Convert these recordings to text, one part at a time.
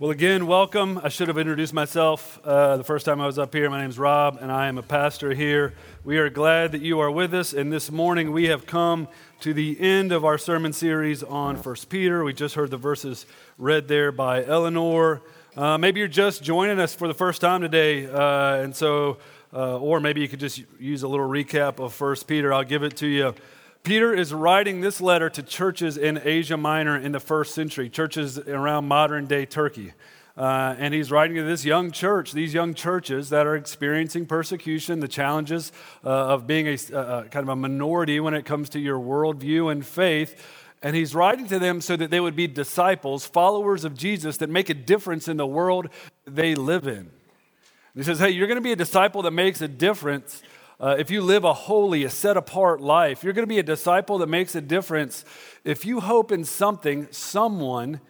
Well, again, welcome. I should have introduced myself uh, the first time I was up here. My name is Rob, and I am a pastor here. We are glad that you are with us. And this morning we have come to the end of our sermon series on First Peter. We just heard the verses read there by Eleanor. Uh, maybe you're just joining us for the first time today, uh, and so, uh, or maybe you could just use a little recap of First Peter. I'll give it to you. Peter is writing this letter to churches in Asia Minor in the first century, churches around modern day Turkey. Uh, and he's writing to this young church, these young churches that are experiencing persecution, the challenges uh, of being a, uh, kind of a minority when it comes to your worldview and faith. And he's writing to them so that they would be disciples, followers of Jesus that make a difference in the world they live in. And he says, Hey, you're going to be a disciple that makes a difference uh, if you live a holy, a set apart life, you're going to be a disciple that makes a difference. If you hope in something, someone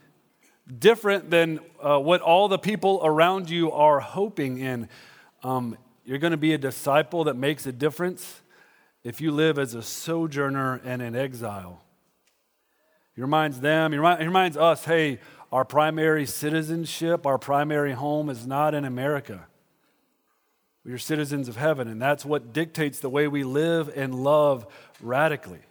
different than uh, what all the people around you are hoping in, um, you're going to be a disciple that makes a difference if you live as a sojourner and an exile. He reminds them, he reminds us hey, our primary citizenship, our primary home is not in America. We are citizens of heaven, and that's what dictates the way we live and love radically. It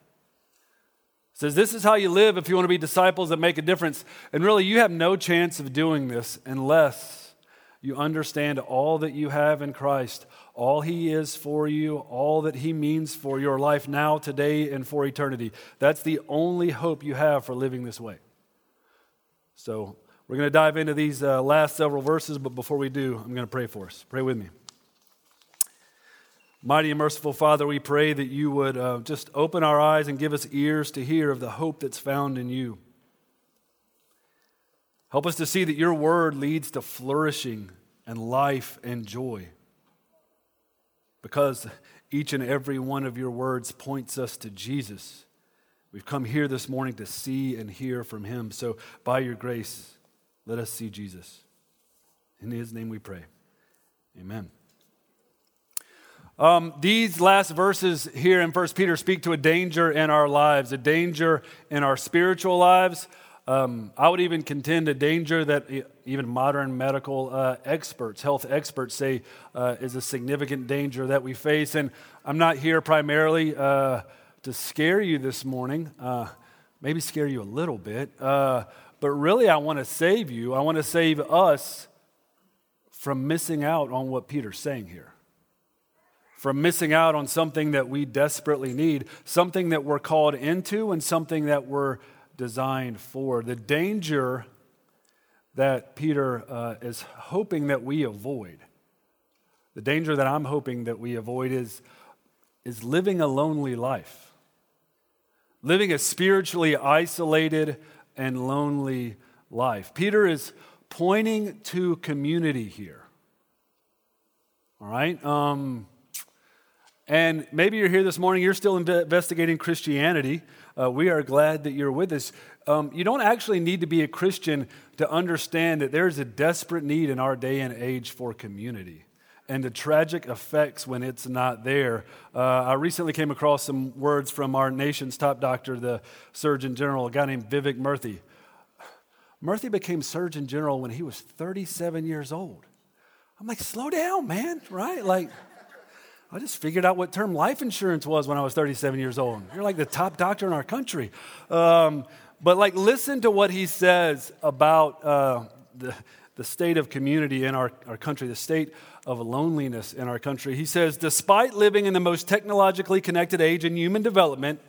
says this is how you live if you want to be disciples that make a difference. And really, you have no chance of doing this unless you understand all that you have in Christ, all He is for you, all that He means for your life now, today, and for eternity. That's the only hope you have for living this way. So, we're going to dive into these uh, last several verses, but before we do, I'm going to pray for us. Pray with me. Mighty and merciful Father, we pray that you would uh, just open our eyes and give us ears to hear of the hope that's found in you. Help us to see that your word leads to flourishing and life and joy. Because each and every one of your words points us to Jesus. We've come here this morning to see and hear from him. So, by your grace, let us see Jesus. In his name we pray. Amen. Um, these last verses here in 1 Peter speak to a danger in our lives, a danger in our spiritual lives. Um, I would even contend a danger that even modern medical uh, experts, health experts, say uh, is a significant danger that we face. And I'm not here primarily uh, to scare you this morning, uh, maybe scare you a little bit, uh, but really I want to save you. I want to save us from missing out on what Peter's saying here from missing out on something that we desperately need, something that we're called into, and something that we're designed for. The danger that Peter uh, is hoping that we avoid, the danger that I'm hoping that we avoid is, is living a lonely life, living a spiritually isolated and lonely life. Peter is pointing to community here. All right? Um, and maybe you're here this morning, you're still investigating Christianity. Uh, we are glad that you're with us. Um, you don't actually need to be a Christian to understand that there's a desperate need in our day and age for community and the tragic effects when it's not there. Uh, I recently came across some words from our nation's top doctor, the Surgeon General, a guy named Vivek Murthy. Murthy became Surgeon General when he was 37 years old. I'm like, slow down, man, right? Like, I just figured out what term life insurance was when I was 37 years old. You're like the top doctor in our country. Um, but like, listen to what he says about uh, the, the state of community in our, our country, the state of loneliness in our country. He says, despite living in the most technologically connected age in human development,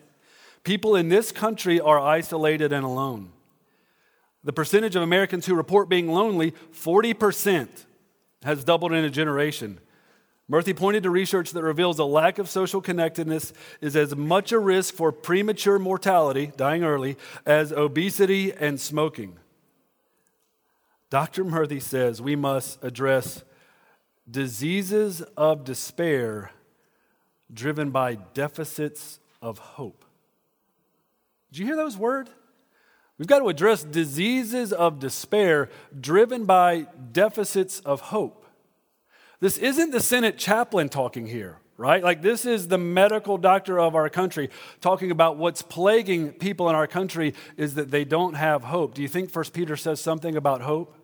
people in this country are isolated and alone. The percentage of Americans who report being lonely, 40%, has doubled in a generation. Murthy pointed to research that reveals a lack of social connectedness is as much a risk for premature mortality, dying early, as obesity and smoking. Dr. Murthy says we must address diseases of despair driven by deficits of hope. Did you hear those words? We've got to address diseases of despair driven by deficits of hope. This isn't the Senate chaplain talking here, right? Like, this is the medical doctor of our country talking about what's plaguing people in our country is that they don't have hope. Do you think First Peter says something about hope?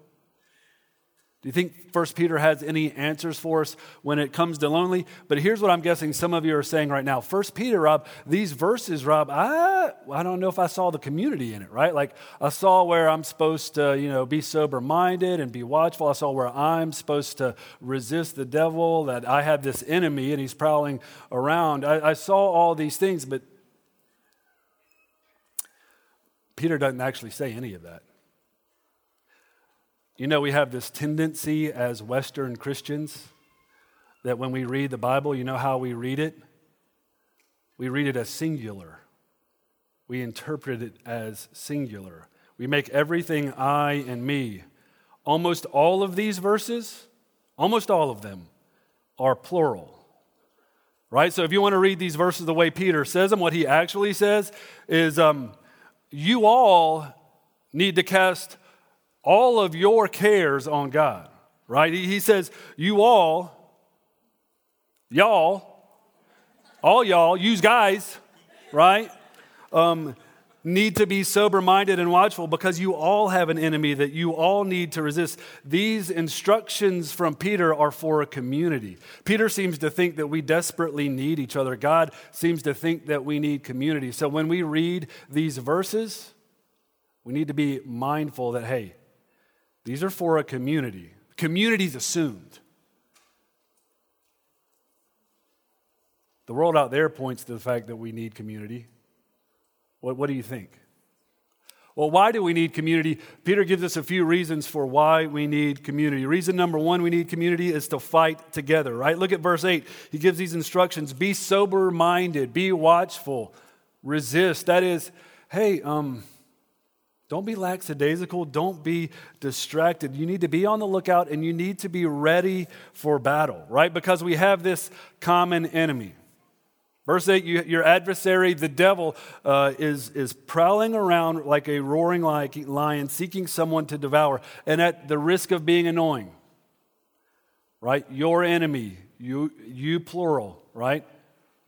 Do you think First Peter has any answers for us when it comes to lonely? But here's what I'm guessing some of you are saying right now. First Peter, Rob, these verses, Rob, I, I don't know if I saw the community in it, right? Like I saw where I'm supposed to, you know, be sober-minded and be watchful. I saw where I'm supposed to resist the devil, that I have this enemy and he's prowling around. I, I saw all these things, but Peter doesn't actually say any of that. You know, we have this tendency as Western Christians that when we read the Bible, you know how we read it? We read it as singular. We interpret it as singular. We make everything I and me. Almost all of these verses, almost all of them, are plural. Right? So if you want to read these verses the way Peter says them, what he actually says is um, you all need to cast all of your cares on God, right? He says, You all, y'all, all y'all, use guys, right? Um, need to be sober minded and watchful because you all have an enemy that you all need to resist. These instructions from Peter are for a community. Peter seems to think that we desperately need each other. God seems to think that we need community. So when we read these verses, we need to be mindful that, hey, these are for a community. Community's assumed. The world out there points to the fact that we need community. What, what do you think? Well, why do we need community? Peter gives us a few reasons for why we need community. Reason number one we need community is to fight together, right? Look at verse 8. He gives these instructions be sober minded, be watchful, resist. That is, hey, um, don't be lackadaisical. Don't be distracted. You need to be on the lookout and you need to be ready for battle, right? Because we have this common enemy. Verse 8 you, your adversary, the devil, uh, is, is prowling around like a roaring lion, seeking someone to devour, and at the risk of being annoying, right? Your enemy, you, you plural, right?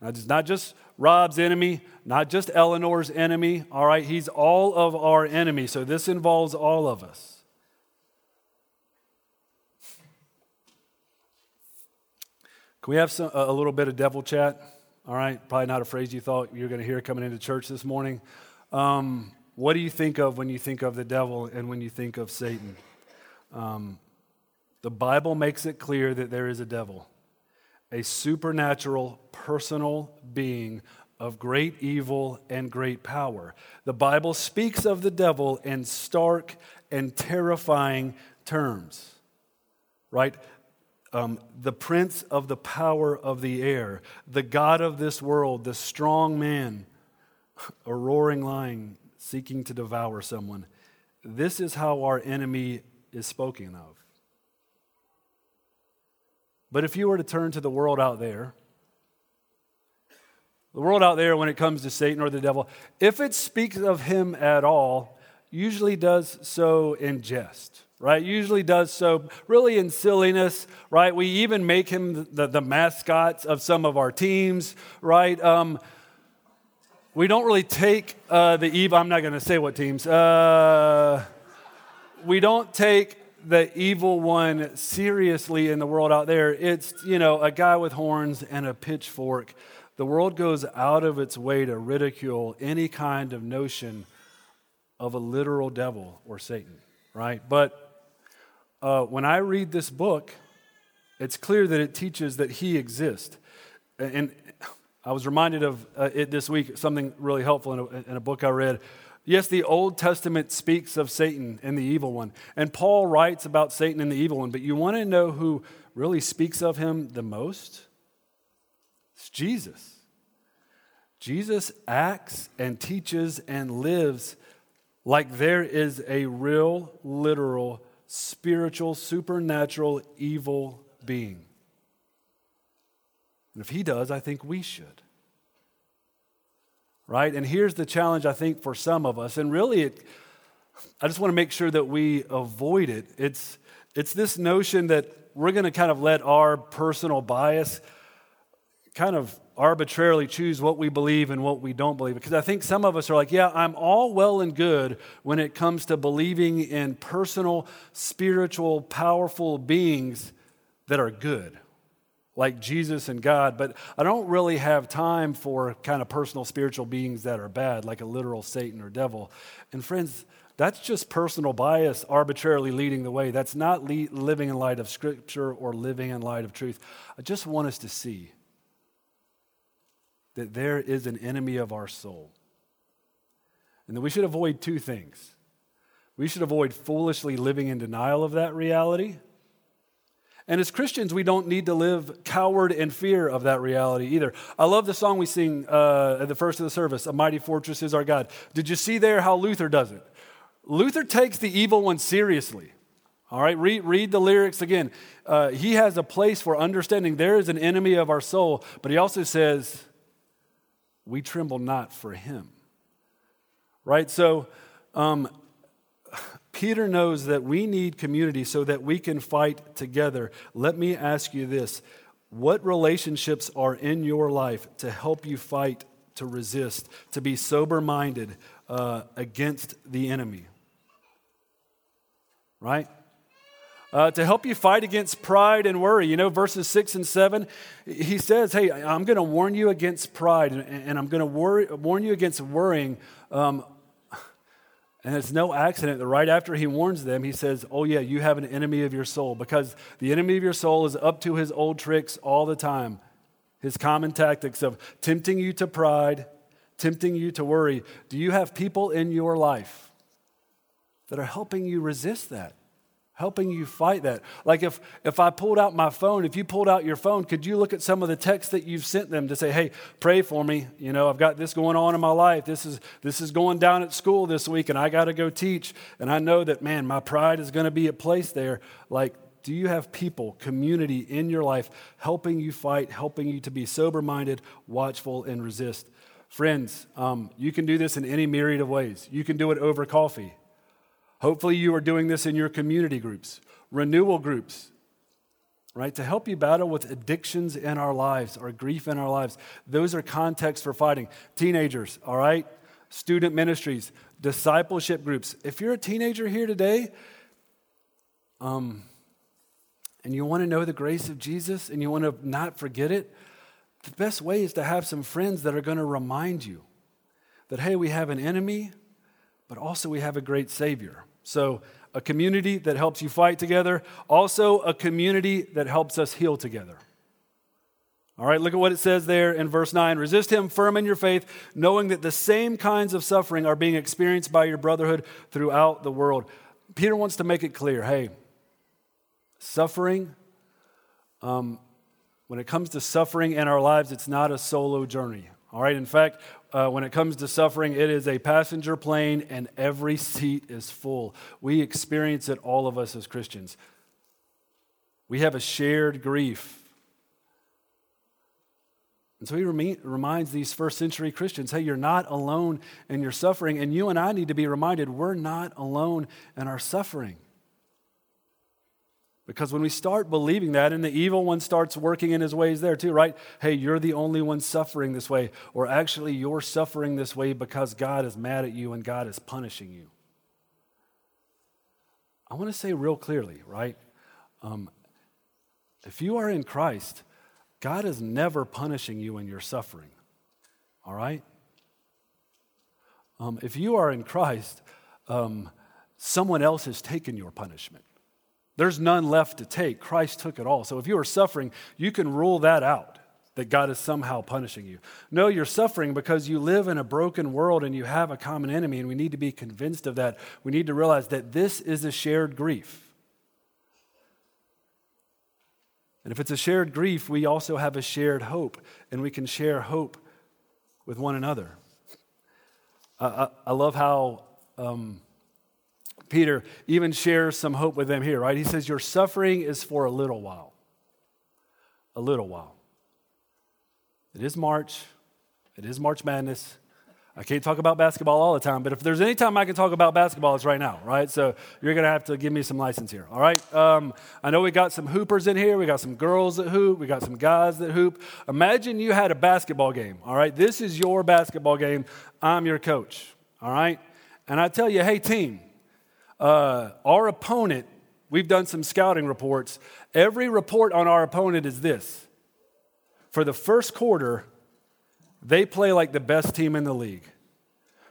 It's not just Rob's enemy, not just Eleanor's enemy, all right? He's all of our enemy. So this involves all of us. Can we have some, a little bit of devil chat? All right, probably not a phrase you thought you were going to hear coming into church this morning. Um, what do you think of when you think of the devil and when you think of Satan? Um, the Bible makes it clear that there is a devil a supernatural, personal being of great evil and great power. The Bible speaks of the devil in stark and terrifying terms, right? Um, the prince of the power of the air, the God of this world, the strong man, a roaring lion seeking to devour someone. This is how our enemy is spoken of. But if you were to turn to the world out there, the world out there, when it comes to Satan or the devil, if it speaks of him at all, usually does so in jest, right? Usually does so really in silliness, right? We even make him the, the mascots of some of our teams, right? Um, we don't really take uh, the evil, I'm not going to say what teams. Uh, we don't take the evil one seriously in the world out there. It's, you know, a guy with horns and a pitchfork. The world goes out of its way to ridicule any kind of notion of a literal devil or Satan, right? But uh, when I read this book, it's clear that it teaches that he exists. And I was reminded of uh, it this week, something really helpful in a, in a book I read Yes, the Old Testament speaks of Satan and the evil one. And Paul writes about Satan and the evil one. But you want to know who really speaks of him the most? It's Jesus. Jesus acts and teaches and lives like there is a real, literal, spiritual, supernatural evil being. And if he does, I think we should right? And here's the challenge, I think, for some of us. And really, it, I just want to make sure that we avoid it. It's, it's this notion that we're going to kind of let our personal bias kind of arbitrarily choose what we believe and what we don't believe. Because I think some of us are like, yeah, I'm all well and good when it comes to believing in personal, spiritual, powerful beings that are good, like Jesus and God, but I don't really have time for kind of personal spiritual beings that are bad, like a literal Satan or devil. And friends, that's just personal bias arbitrarily leading the way. That's not le- living in light of Scripture or living in light of truth. I just want us to see that there is an enemy of our soul. And that we should avoid two things. We should avoid foolishly living in denial of that reality. And as Christians, we don't need to live coward in fear of that reality either. I love the song we sing uh, at the first of the service, A Mighty Fortress is Our God. Did you see there how Luther does it? Luther takes the evil one seriously. All right, read, read the lyrics again. Uh, he has a place for understanding there is an enemy of our soul, but he also says, we tremble not for him. Right? So, um, Peter knows that we need community so that we can fight together. Let me ask you this What relationships are in your life to help you fight, to resist, to be sober minded uh, against the enemy? Right? uh, to help you fight against pride and worry. You know, verses 6 and 7, he says, Hey, I'm going to warn you against pride, and, and I'm going to warn you against worrying. Um, and it's no accident that right after he warns them, he says, Oh, yeah, you have an enemy of your soul, because the enemy of your soul is up to his old tricks all the time. His common tactics of tempting you to pride, tempting you to worry. Do you have people in your life that are helping you resist that? Helping you fight that. Like if, if I pulled out my phone, if you pulled out your phone, could you look at some of the texts that you've sent them to say, hey, pray for me. You know, I've got this going on in my life. This is, this is going down at school this week and I got to go teach. And I know that, man, my pride is going to be at place there. Like, do you have people, community in your life helping you fight, helping you to be sober minded, watchful, and resist? Friends, um, you can do this in any myriad of ways. You can do it over coffee. Hopefully, you are doing this in your community groups, renewal groups, right? To help you battle with addictions in our lives or grief in our lives. Those are contexts for fighting. Teenagers, all right? Student ministries, discipleship groups. If you're a teenager here today, um, and you want to know the grace of Jesus and you want to not forget it, the best way is to have some friends that are going to remind you that, hey, we have an enemy, but also we have a great Savior. So, a community that helps you fight together, also a community that helps us heal together. All right, look at what it says there in verse 9. Resist him firm in your faith, knowing that the same kinds of suffering are being experienced by your brotherhood throughout the world. Peter wants to make it clear hey, suffering, um, when it comes to suffering in our lives, it's not a solo journey. All right, in fact, uh, when it comes to suffering, it is a passenger plane and every seat is full. We experience it, all of us as Christians. We have a shared grief. And so he remi- reminds these first century Christians hey, you're not alone in your suffering. And you and I need to be reminded we're not alone in our suffering. Because when we start believing that, and the evil one starts working in his ways there too, right? Hey, you're the only one suffering this way. Or actually, you're suffering this way because God is mad at you and God is punishing you. I want to say real clearly, right? Um, if you are in Christ, God is never punishing you in your suffering. All right? Um, if you are in Christ, um, someone else has taken your punishment. There's none left to take. Christ took it all. So if you are suffering, you can rule that out that God is somehow punishing you. No, you're suffering because you live in a broken world and you have a common enemy, and we need to be convinced of that. We need to realize that this is a shared grief. And if it's a shared grief, we also have a shared hope, and we can share hope with one another. I, I, I love how um, Peter even shares some hope with them here, right? He says, Your suffering is for a little while. A little while. It is March. It is March Madness. I can't talk about basketball all the time, but if there's any time I can talk about basketball, it's right now, right? So you're going to have to give me some license here, all right? Um, I know we got some hoopers in here. We got some girls that hoop. We got some guys that hoop. Imagine you had a basketball game, all right? This is your basketball game. I'm your coach, all right? And I tell you, hey, team, uh, our opponent, we've done some scouting reports. Every report on our opponent is this for the first quarter, they play like the best team in the league.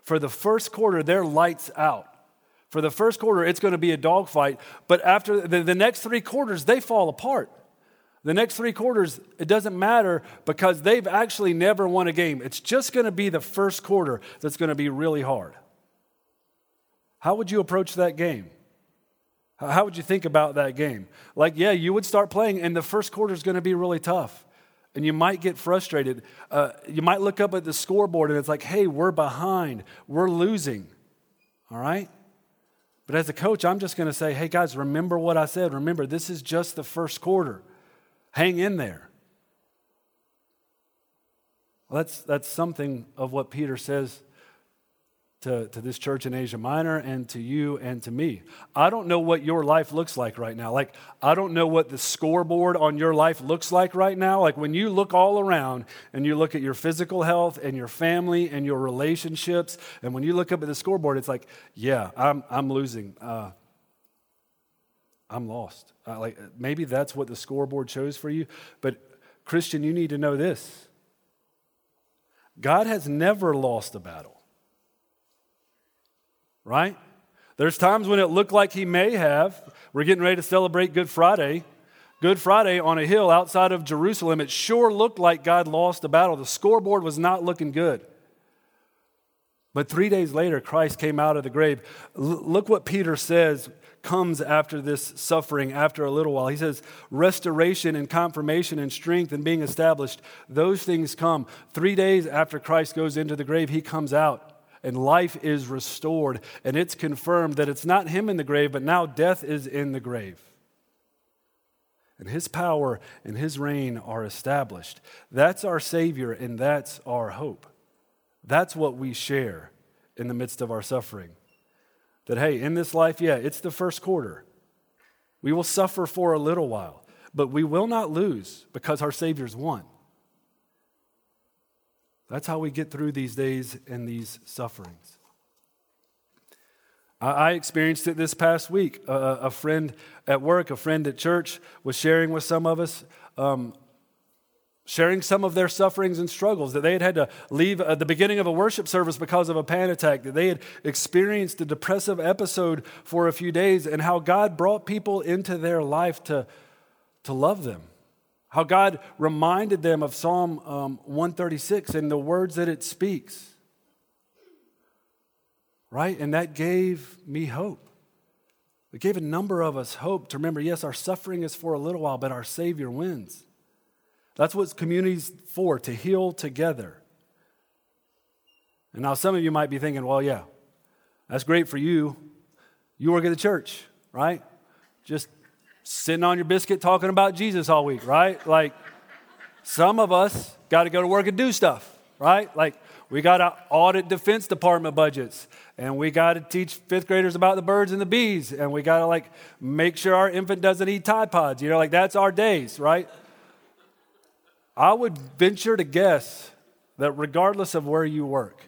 For the first quarter, they're lights out. For the first quarter, it's going to be a dogfight. But after the, the next three quarters, they fall apart. The next three quarters, it doesn't matter because they've actually never won a game. It's just going to be the first quarter that's going to be really hard. How would you approach that game? How would you think about that game? Like, yeah, you would start playing, and the first quarter is going to be really tough and you might get frustrated. Uh, you might look up at the scoreboard and it's like, hey, we're behind, we're losing. All right? But as a coach, I'm just going to say, hey, guys, remember what I said. Remember, this is just the first quarter. Hang in there. Well, that's, that's something of what Peter says to, to this church in Asia Minor and to you and to me. I don't know what your life looks like right now. Like, I don't know what the scoreboard on your life looks like right now. Like, when you look all around and you look at your physical health and your family and your relationships, and when you look up at the scoreboard, it's like, yeah, I'm, I'm losing. Uh, I'm lost. Uh, like, maybe that's what the scoreboard shows for you. But, Christian, you need to know this God has never lost a battle right? There's times when it looked like he may have. We're getting ready to celebrate Good Friday. Good Friday on a hill outside of Jerusalem, it sure looked like God lost the battle. The scoreboard was not looking good. But three days later, Christ came out of the grave. L- look what Peter says comes after this suffering, after a little while. He says, restoration and confirmation and strength and being established, those things come. Three days after Christ goes into the grave, he comes out and life is restored. And it's confirmed that it's not him in the grave, but now death is in the grave. And his power and his reign are established. That's our Savior, and that's our hope. That's what we share in the midst of our suffering. That, hey, in this life, yeah, it's the first quarter. We will suffer for a little while, but we will not lose because our Savior's won. That's how we get through these days and these sufferings. I experienced it this past week. a friend at work, a friend at church was sharing with some of us, um, sharing some of their sufferings and struggles that they had had to leave at the beginning of a worship service because of a panic attack, that they had experienced a depressive episode for a few days, and how God brought people into their life to, to love them how God reminded them of Psalm um, 136 and the words that it speaks. Right? And that gave me hope. It gave a number of us hope to remember yes, our suffering is for a little while, but our Savior wins. That's what community's for, to heal together. And now some of you might be thinking, well, yeah, that's great for you. You work at the church, right? Just sitting on your biscuit talking about Jesus all week, right? Like some of us got to go to work and do stuff, right? Like we got to audit Defense Department budgets, and we got to teach fifth graders about the birds and the bees, and we got to like make sure our infant doesn't eat Tide Pods. You know, like that's our days, right? I would venture to guess that regardless of where you work,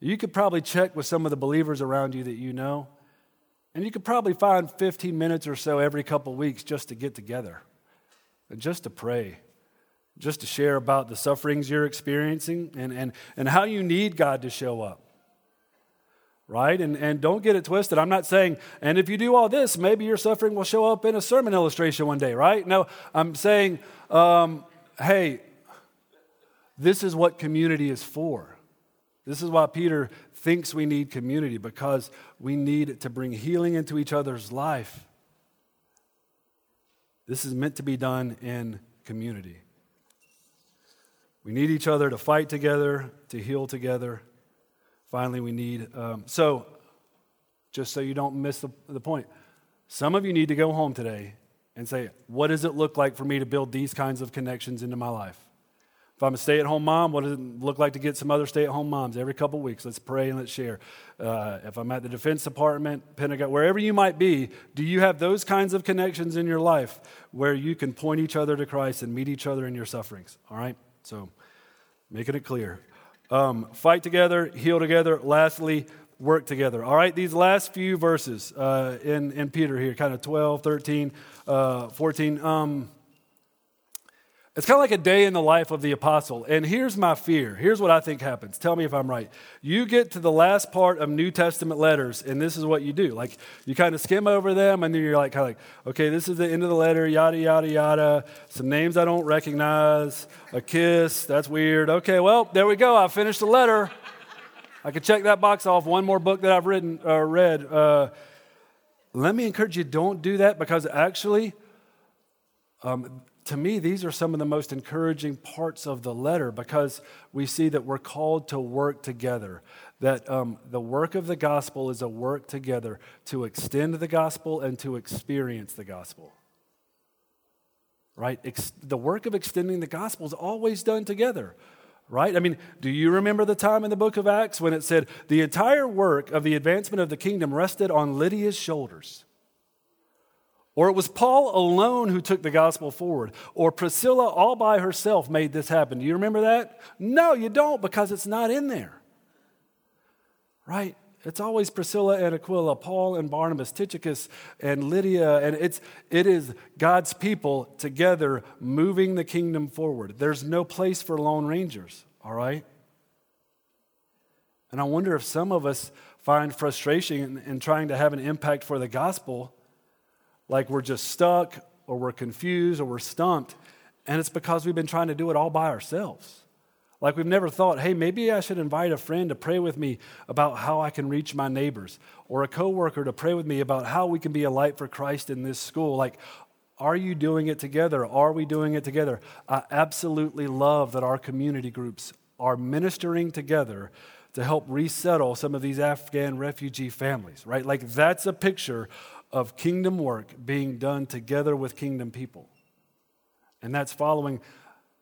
you could probably check with some of the believers around you that you know and you could probably find 15 minutes or so every couple weeks just to get together and just to pray, just to share about the sufferings you're experiencing and, and, and how you need God to show up. Right? And, and don't get it twisted. I'm not saying, and if you do all this, maybe your suffering will show up in a sermon illustration one day, right? No, I'm saying, um, hey, this is what community is for. This is why Peter thinks we need community because we need to bring healing into each other's life. This is meant to be done in community. We need each other to fight together, to heal together. Finally, we need, um, so just so you don't miss the, the point, some of you need to go home today and say, What does it look like for me to build these kinds of connections into my life? If I'm a stay at home mom, what does it look like to get some other stay at home moms every couple weeks? Let's pray and let's share. Uh, if I'm at the Defense Department, Pentagon, wherever you might be, do you have those kinds of connections in your life where you can point each other to Christ and meet each other in your sufferings? All right? So, making it clear. Um, fight together, heal together. Lastly, work together. All right, these last few verses uh, in, in Peter here, kind of 12, 13, uh, 14. Um, it's kind of like a day in the life of the apostle. And here's my fear. Here's what I think happens. Tell me if I'm right. You get to the last part of New Testament letters, and this is what you do. Like, you kind of skim over them, and then you're like, kind of like, okay, this is the end of the letter, yada, yada, yada. Some names I don't recognize, a kiss, that's weird. Okay, well, there we go. I finished the letter. I could check that box off. One more book that I've written, uh, read. Uh, let me encourage you, don't do that because actually, um, to me, these are some of the most encouraging parts of the letter because we see that we're called to work together. That um, the work of the gospel is a work together to extend the gospel and to experience the gospel. Right? Ex- the work of extending the gospel is always done together. Right? I mean, do you remember the time in the book of Acts when it said the entire work of the advancement of the kingdom rested on Lydia's shoulders? Or it was Paul alone who took the gospel forward. Or Priscilla all by herself made this happen. Do you remember that? No, you don't because it's not in there. Right? It's always Priscilla and Aquila, Paul and Barnabas, Tychicus and Lydia, and it's it is God's people together moving the kingdom forward. There's no place for lone rangers, all right? And I wonder if some of us find frustration in, in trying to have an impact for the gospel like we're just stuck or we're confused or we're stumped. And it's because we've been trying to do it all by ourselves. Like we've never thought, hey, maybe I should invite a friend to pray with me about how I can reach my neighbors, or a coworker to pray with me about how we can be a light for Christ in this school. Like, are you doing it together? Are we doing it together? I absolutely love that our community groups are ministering together to help resettle some of these Afghan refugee families, right? Like, that's a picture of kingdom work being done together with kingdom people. And that's following,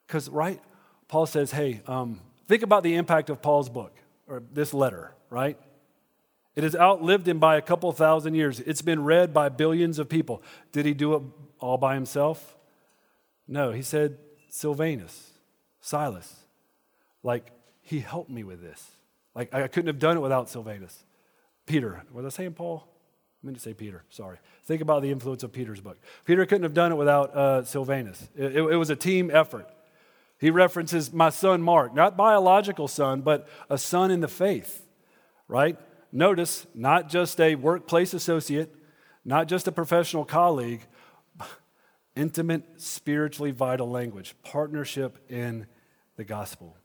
because, right? Paul says, hey, um, think about the impact of Paul's book or this letter, right? It has outlived him by a couple thousand years. It's been read by billions of people. Did he do it all by himself? No, he said, Silvanus, Silas. Like, he helped me with this. Like, I couldn't have done it without Silvanus. Peter, was I saying Paul? I meant to say Peter, sorry. Think about the influence of Peter's book. Peter couldn't have done it without uh, Silvanus. It, it, it was a team effort. He references my son Mark, not biological son, but a son in the faith, right? Notice, not just a workplace associate, not just a professional colleague, intimate, spiritually vital language, partnership in the gospel.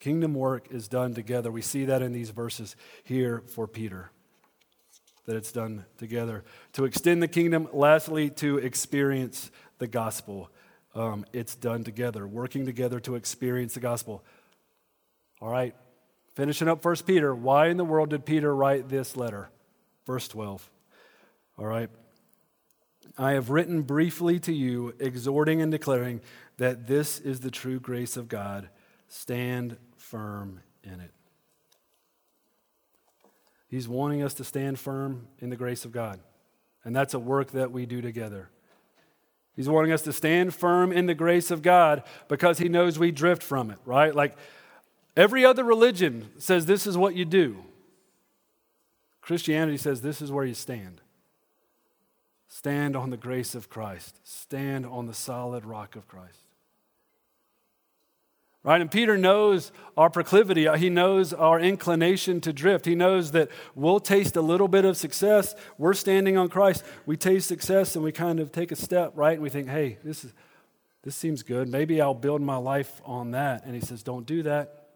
Kingdom work is done together. We see that in these verses here for Peter that it's done together. To extend the kingdom, lastly, to experience the gospel. Um, it's done together, working together to experience the gospel. All right, finishing up First Peter. Why in the world did Peter write this letter? Verse 12. All right. I have written briefly to you, exhorting and declaring that this is the true grace of God. Stand firm in it. He's wanting us to stand firm in the grace of God. And that's a work that we do together. He's wanting us to stand firm in the grace of God because he knows we drift from it, right? Like every other religion says this is what you do. Christianity says this is where you stand. Stand on the grace of Christ, stand on the solid rock of Christ. Right? And Peter knows our proclivity. He knows our inclination to drift. He knows that we'll taste a little bit of success. We're standing on Christ. We taste success and we kind of take a step, right? And we think, hey, this, is, this seems good. Maybe I'll build my life on that. And he says, don't do that.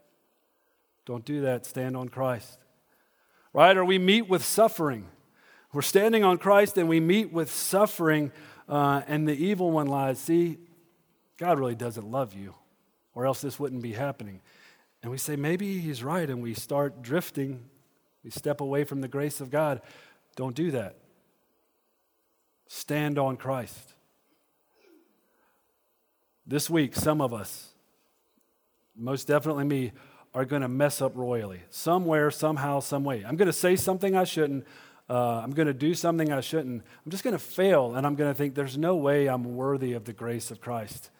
Don't do that. Stand on Christ. Right? Or we meet with suffering. We're standing on Christ and we meet with suffering, uh, and the evil one lies. See, God really doesn't love you or else this wouldn't be happening. And we say, maybe he's right, and we start drifting. We step away from the grace of God. Don't do that. Stand on Christ. This week, some of us, most definitely me, are going to mess up royally. Somewhere, somehow, some way. I'm going to say something I shouldn't. Uh, I'm going to do something I shouldn't. I'm just going to fail, and I'm going to think there's no way I'm worthy of the grace of Christ.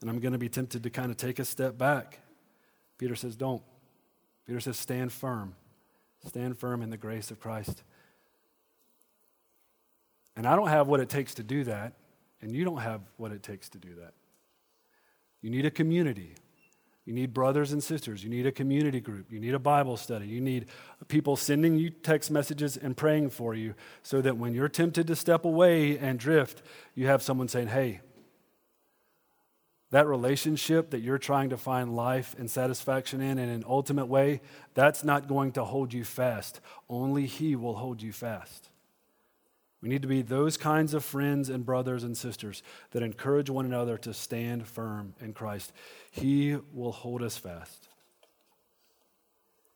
And I'm going to be tempted to kind of take a step back. Peter says, Don't. Peter says, Stand firm. Stand firm in the grace of Christ. And I don't have what it takes to do that, and you don't have what it takes to do that. You need a community. You need brothers and sisters. You need a community group. You need a Bible study. You need people sending you text messages and praying for you so that when you're tempted to step away and drift, you have someone saying, Hey, that relationship that you're trying to find life and satisfaction in in an ultimate way, that's not going to hold you fast. Only He will hold you fast. We need to be those kinds of friends and brothers and sisters that encourage one another to stand firm in Christ. He will hold us fast.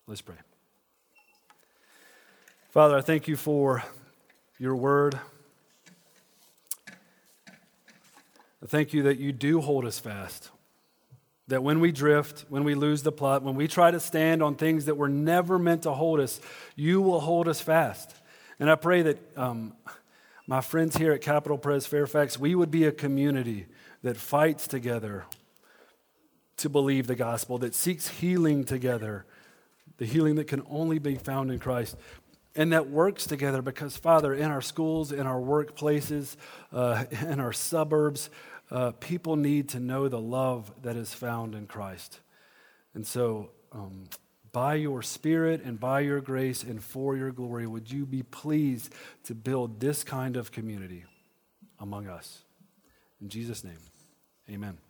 Let's pray. Father, I thank you for your word. I thank you that you do hold us fast. That when we drift, when we lose the plot, when we try to stand on things that were never meant to hold us, you will hold us fast. And I pray that um, my friends here at Capital Pres Fairfax, we would be a community that fights together to believe the gospel, that seeks healing together, the healing that can only be found in Christ, and that works together because, Father, in our schools, in our workplaces, uh, in our suburbs, uh, people need to know the love that is found in Christ. And so, um, by your Spirit and by your grace and for your glory, would you be pleased to build this kind of community among us? In Jesus' name, amen.